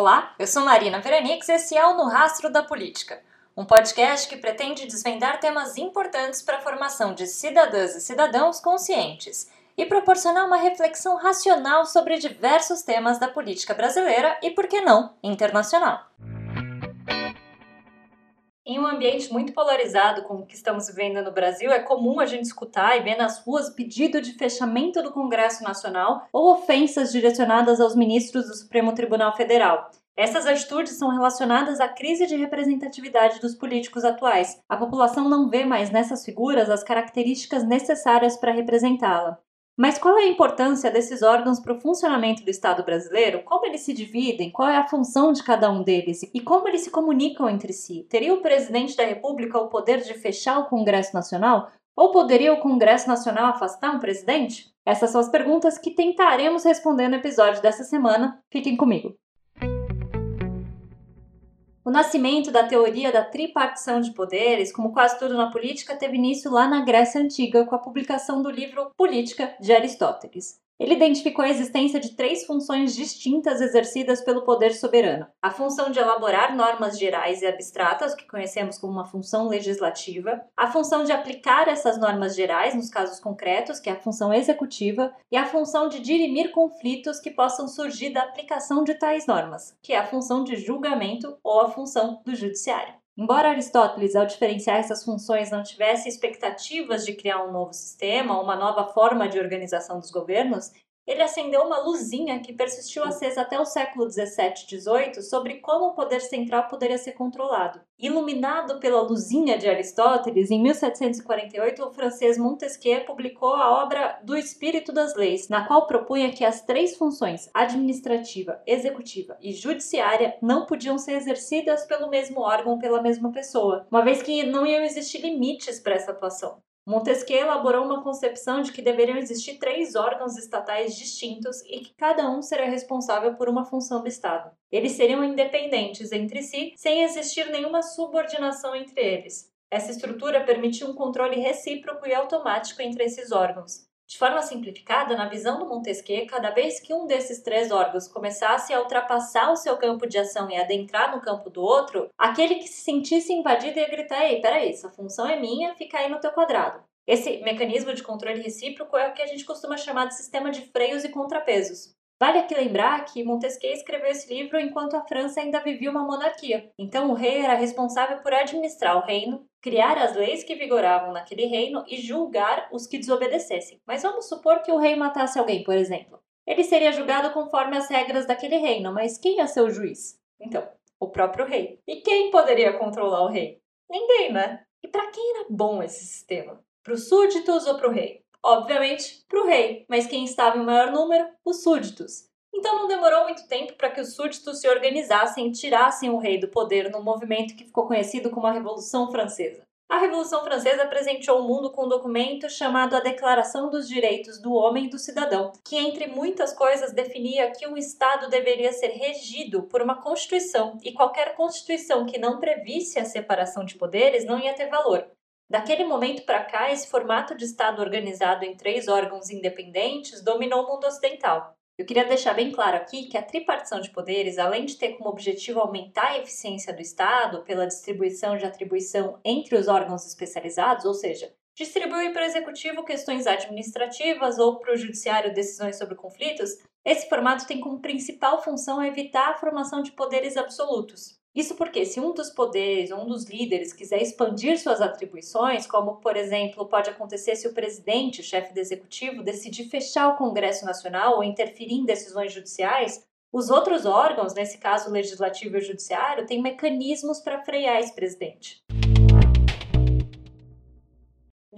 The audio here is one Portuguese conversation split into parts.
Olá, eu sou Marina Veranix e esse é o No Rastro da Política, um podcast que pretende desvendar temas importantes para a formação de cidadãs e cidadãos conscientes e proporcionar uma reflexão racional sobre diversos temas da política brasileira e, por que não, internacional. Em um ambiente muito polarizado como o que estamos vivendo no Brasil, é comum a gente escutar e ver nas ruas pedido de fechamento do Congresso Nacional ou ofensas direcionadas aos ministros do Supremo Tribunal Federal. Essas atitudes são relacionadas à crise de representatividade dos políticos atuais. A população não vê mais nessas figuras as características necessárias para representá-la. Mas qual é a importância desses órgãos para o funcionamento do Estado brasileiro? Como eles se dividem? Qual é a função de cada um deles? E como eles se comunicam entre si? Teria o presidente da República o poder de fechar o Congresso Nacional? Ou poderia o Congresso Nacional afastar um presidente? Essas são as perguntas que tentaremos responder no episódio dessa semana. Fiquem comigo. O nascimento da teoria da tripartição de poderes, como quase tudo na política, teve início lá na Grécia Antiga, com a publicação do livro Política de Aristóteles. Ele identificou a existência de três funções distintas exercidas pelo poder soberano: a função de elaborar normas gerais e abstratas, que conhecemos como uma função legislativa, a função de aplicar essas normas gerais nos casos concretos, que é a função executiva, e a função de dirimir conflitos que possam surgir da aplicação de tais normas, que é a função de julgamento ou a função do judiciário. Embora Aristóteles, ao diferenciar essas funções, não tivesse expectativas de criar um novo sistema, uma nova forma de organização dos governos, ele acendeu uma luzinha que persistiu acesa até o século 17 e 18 sobre como o poder central poderia ser controlado. Iluminado pela luzinha de Aristóteles, em 1748 o francês Montesquieu publicou a obra Do Espírito das Leis, na qual propunha que as três funções, administrativa, executiva e judiciária, não podiam ser exercidas pelo mesmo órgão pela mesma pessoa, uma vez que não iam existir limites para essa atuação. Montesquieu elaborou uma concepção de que deveriam existir três órgãos estatais distintos e que cada um seria responsável por uma função do Estado. Eles seriam independentes entre si, sem existir nenhuma subordinação entre eles. Essa estrutura permitia um controle recíproco e automático entre esses órgãos. De forma simplificada, na visão do Montesquieu, cada vez que um desses três órgãos começasse a ultrapassar o seu campo de ação e adentrar no campo do outro, aquele que se sentisse invadido ia gritar: Ei, peraí, essa função é minha, fica aí no teu quadrado. Esse mecanismo de controle recíproco é o que a gente costuma chamar de sistema de freios e contrapesos. Vale aqui lembrar que Montesquieu escreveu esse livro enquanto a França ainda vivia uma monarquia. Então o rei era responsável por administrar o reino, criar as leis que vigoravam naquele reino e julgar os que desobedecessem. Mas vamos supor que o rei matasse alguém, por exemplo. Ele seria julgado conforme as regras daquele reino, mas quem ia ser o juiz? Então, o próprio rei. E quem poderia controlar o rei? Ninguém, né? E para quem era bom esse sistema? Para os súditos ou para o rei? obviamente, para o rei, mas quem estava em maior número? Os súditos. Então não demorou muito tempo para que os súditos se organizassem e tirassem o rei do poder no movimento que ficou conhecido como a Revolução Francesa. A Revolução Francesa presenteou o mundo com um documento chamado a Declaração dos Direitos do Homem e do Cidadão, que, entre muitas coisas, definia que o Estado deveria ser regido por uma Constituição e qualquer Constituição que não previsse a separação de poderes não ia ter valor. Daquele momento para cá, esse formato de Estado organizado em três órgãos independentes dominou o mundo ocidental. Eu queria deixar bem claro aqui que a tripartição de poderes, além de ter como objetivo aumentar a eficiência do Estado pela distribuição de atribuição entre os órgãos especializados, ou seja, distribuir para o executivo questões administrativas ou para o judiciário decisões sobre conflitos, esse formato tem como principal função evitar a formação de poderes absolutos. Isso porque, se um dos poderes, um dos líderes, quiser expandir suas atribuições, como, por exemplo, pode acontecer se o presidente, o chefe do executivo, decidir fechar o Congresso Nacional ou interferir em decisões judiciais, os outros órgãos, nesse caso o legislativo e o judiciário, têm mecanismos para frear esse presidente.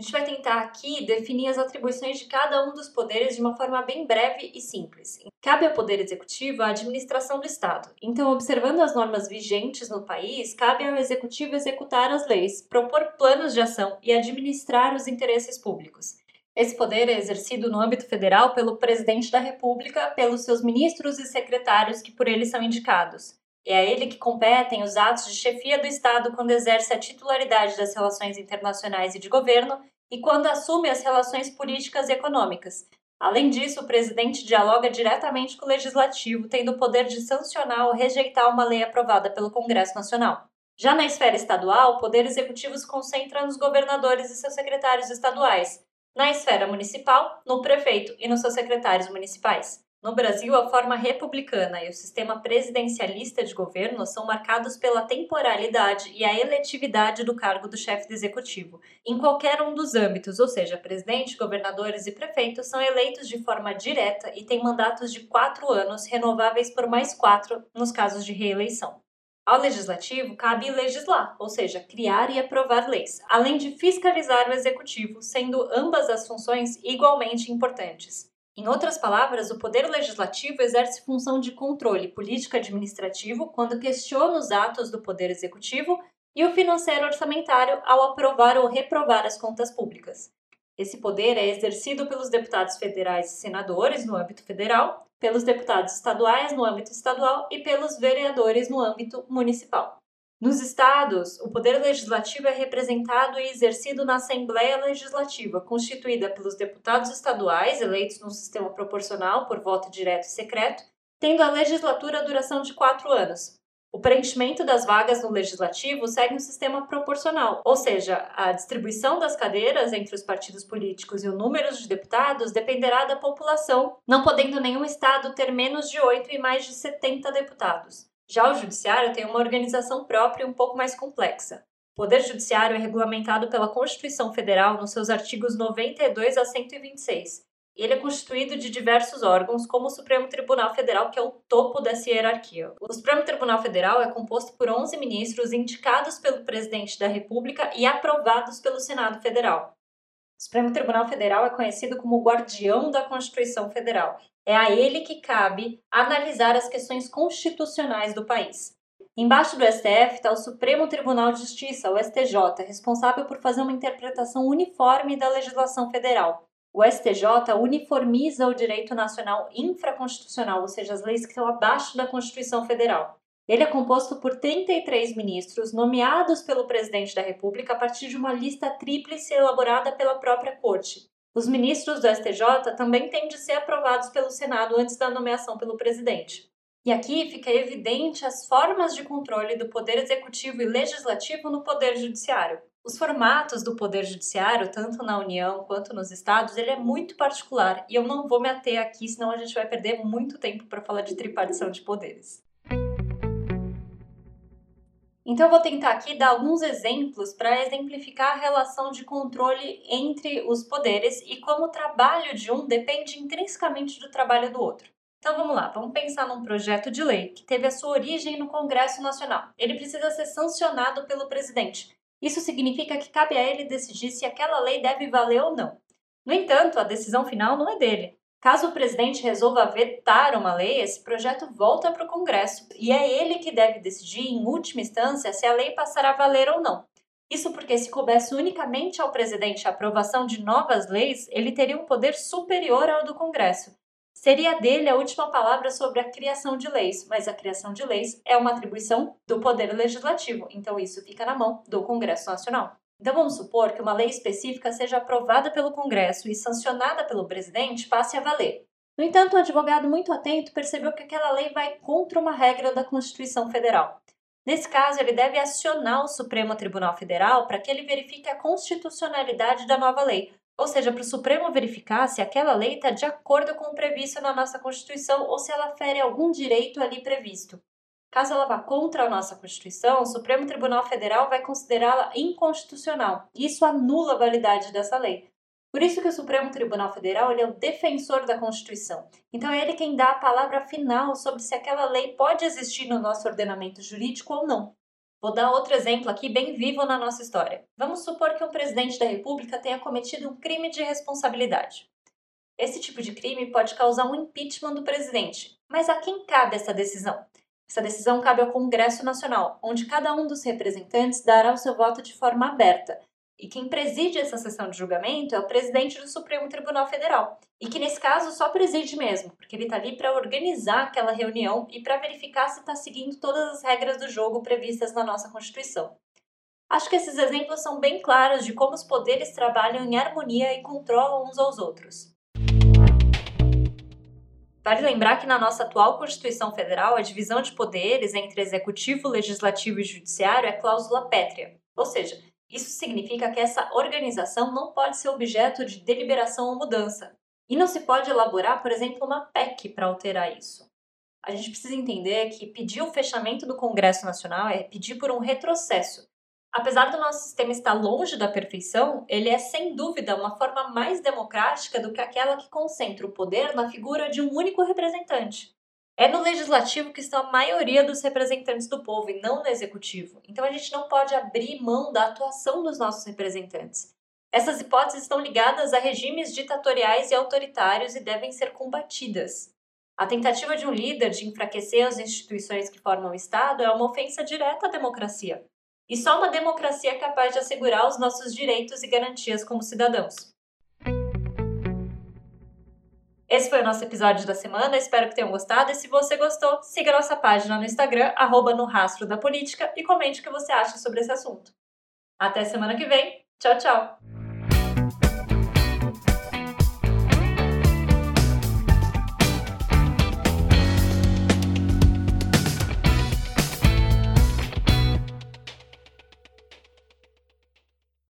A gente vai tentar aqui definir as atribuições de cada um dos poderes de uma forma bem breve e simples. Cabe ao Poder Executivo a administração do Estado. Então, observando as normas vigentes no país, cabe ao Executivo executar as leis, propor planos de ação e administrar os interesses públicos. Esse poder é exercido no âmbito federal pelo Presidente da República, pelos seus ministros e secretários que por ele são indicados. É a ele que competem os atos de chefia do Estado quando exerce a titularidade das relações internacionais e de governo e quando assume as relações políticas e econômicas. Além disso, o presidente dialoga diretamente com o legislativo, tendo o poder de sancionar ou rejeitar uma lei aprovada pelo Congresso Nacional. Já na esfera estadual, o poder executivo se concentra nos governadores e seus secretários estaduais. Na esfera municipal, no prefeito e nos seus secretários municipais. No Brasil, a forma republicana e o sistema presidencialista de governo são marcados pela temporalidade e a eletividade do cargo do chefe do executivo, em qualquer um dos âmbitos, ou seja, presidente, governadores e prefeitos são eleitos de forma direta e têm mandatos de quatro anos, renováveis por mais quatro nos casos de reeleição. Ao legislativo cabe legislar, ou seja, criar e aprovar leis, além de fiscalizar o executivo, sendo ambas as funções igualmente importantes. Em outras palavras, o poder legislativo exerce função de controle político-administrativo quando questiona os atos do poder executivo e o financeiro orçamentário ao aprovar ou reprovar as contas públicas. Esse poder é exercido pelos deputados federais e senadores no âmbito federal, pelos deputados estaduais no âmbito estadual e pelos vereadores no âmbito municipal. Nos estados, o poder legislativo é representado e exercido na Assembleia Legislativa, constituída pelos deputados estaduais, eleitos no sistema proporcional por voto direto e secreto, tendo a legislatura a duração de quatro anos. O preenchimento das vagas no legislativo segue um sistema proporcional, ou seja, a distribuição das cadeiras entre os partidos políticos e o número de deputados dependerá da população, não podendo nenhum estado ter menos de oito e mais de 70 deputados. Já o Judiciário tem uma organização própria um pouco mais complexa. O Poder Judiciário é regulamentado pela Constituição Federal nos seus artigos 92 a 126. Ele é constituído de diversos órgãos, como o Supremo Tribunal Federal, que é o topo dessa hierarquia. O Supremo Tribunal Federal é composto por 11 ministros indicados pelo presidente da República e aprovados pelo Senado Federal. O Supremo Tribunal Federal é conhecido como o guardião da Constituição Federal é a ele que cabe analisar as questões constitucionais do país. Embaixo do STF está o Supremo Tribunal de Justiça, o STJ, responsável por fazer uma interpretação uniforme da legislação federal. O STJ uniformiza o direito nacional infraconstitucional, ou seja, as leis que estão abaixo da Constituição Federal. Ele é composto por 33 ministros nomeados pelo presidente da República a partir de uma lista tríplice elaborada pela própria Corte. Os ministros do STJ também têm de ser aprovados pelo Senado antes da nomeação pelo presidente. E aqui fica evidente as formas de controle do poder executivo e legislativo no poder judiciário. Os formatos do poder judiciário, tanto na União quanto nos estados, ele é muito particular e eu não vou me ater aqui, senão a gente vai perder muito tempo para falar de tripartição de poderes. Então, eu vou tentar aqui dar alguns exemplos para exemplificar a relação de controle entre os poderes e como o trabalho de um depende intrinsecamente do trabalho do outro. Então vamos lá, vamos pensar num projeto de lei que teve a sua origem no Congresso Nacional. Ele precisa ser sancionado pelo presidente. Isso significa que cabe a ele decidir se aquela lei deve valer ou não. No entanto, a decisão final não é dele. Caso o presidente resolva vetar uma lei, esse projeto volta para o Congresso e é ele que deve decidir, em última instância, se a lei passará a valer ou não. Isso porque, se coubesse unicamente ao presidente a aprovação de novas leis, ele teria um poder superior ao do Congresso. Seria dele a última palavra sobre a criação de leis, mas a criação de leis é uma atribuição do Poder Legislativo, então isso fica na mão do Congresso Nacional. Então vamos supor que uma lei específica seja aprovada pelo Congresso e sancionada pelo presidente passe a valer. No entanto, um advogado muito atento percebeu que aquela lei vai contra uma regra da Constituição Federal. Nesse caso, ele deve acionar o Supremo Tribunal Federal para que ele verifique a constitucionalidade da nova lei, ou seja, para o Supremo verificar se aquela lei está de acordo com o previsto na nossa Constituição ou se ela fere algum direito ali previsto. Caso ela vá contra a nossa Constituição, o Supremo Tribunal Federal vai considerá-la inconstitucional. Isso anula a validade dessa lei. Por isso que o Supremo Tribunal Federal é o defensor da Constituição. Então é ele quem dá a palavra final sobre se aquela lei pode existir no nosso ordenamento jurídico ou não. Vou dar outro exemplo aqui bem vivo na nossa história. Vamos supor que um presidente da República tenha cometido um crime de responsabilidade. Esse tipo de crime pode causar um impeachment do presidente, mas a quem cabe essa decisão? Essa decisão cabe ao Congresso Nacional, onde cada um dos representantes dará o seu voto de forma aberta. E quem preside essa sessão de julgamento é o presidente do Supremo Tribunal Federal. E que nesse caso só preside mesmo, porque ele está ali para organizar aquela reunião e para verificar se está seguindo todas as regras do jogo previstas na nossa Constituição. Acho que esses exemplos são bem claros de como os poderes trabalham em harmonia e controlam uns aos outros. Vale lembrar que na nossa atual Constituição Federal, a divisão de poderes entre executivo, legislativo e judiciário é cláusula pétrea. Ou seja, isso significa que essa organização não pode ser objeto de deliberação ou mudança. E não se pode elaborar, por exemplo, uma PEC para alterar isso. A gente precisa entender que pedir o fechamento do Congresso Nacional é pedir por um retrocesso. Apesar do nosso sistema estar longe da perfeição, ele é sem dúvida uma forma mais democrática do que aquela que concentra o poder na figura de um único representante. É no legislativo que está a maioria dos representantes do povo e não no executivo. Então a gente não pode abrir mão da atuação dos nossos representantes. Essas hipóteses estão ligadas a regimes ditatoriais e autoritários e devem ser combatidas. A tentativa de um líder de enfraquecer as instituições que formam o Estado é uma ofensa direta à democracia. E só uma democracia é capaz de assegurar os nossos direitos e garantias como cidadãos. Esse foi o nosso episódio da semana, espero que tenham gostado. E se você gostou, siga nossa página no Instagram, arroba no rastro da política, e comente o que você acha sobre esse assunto. Até semana que vem. Tchau, tchau!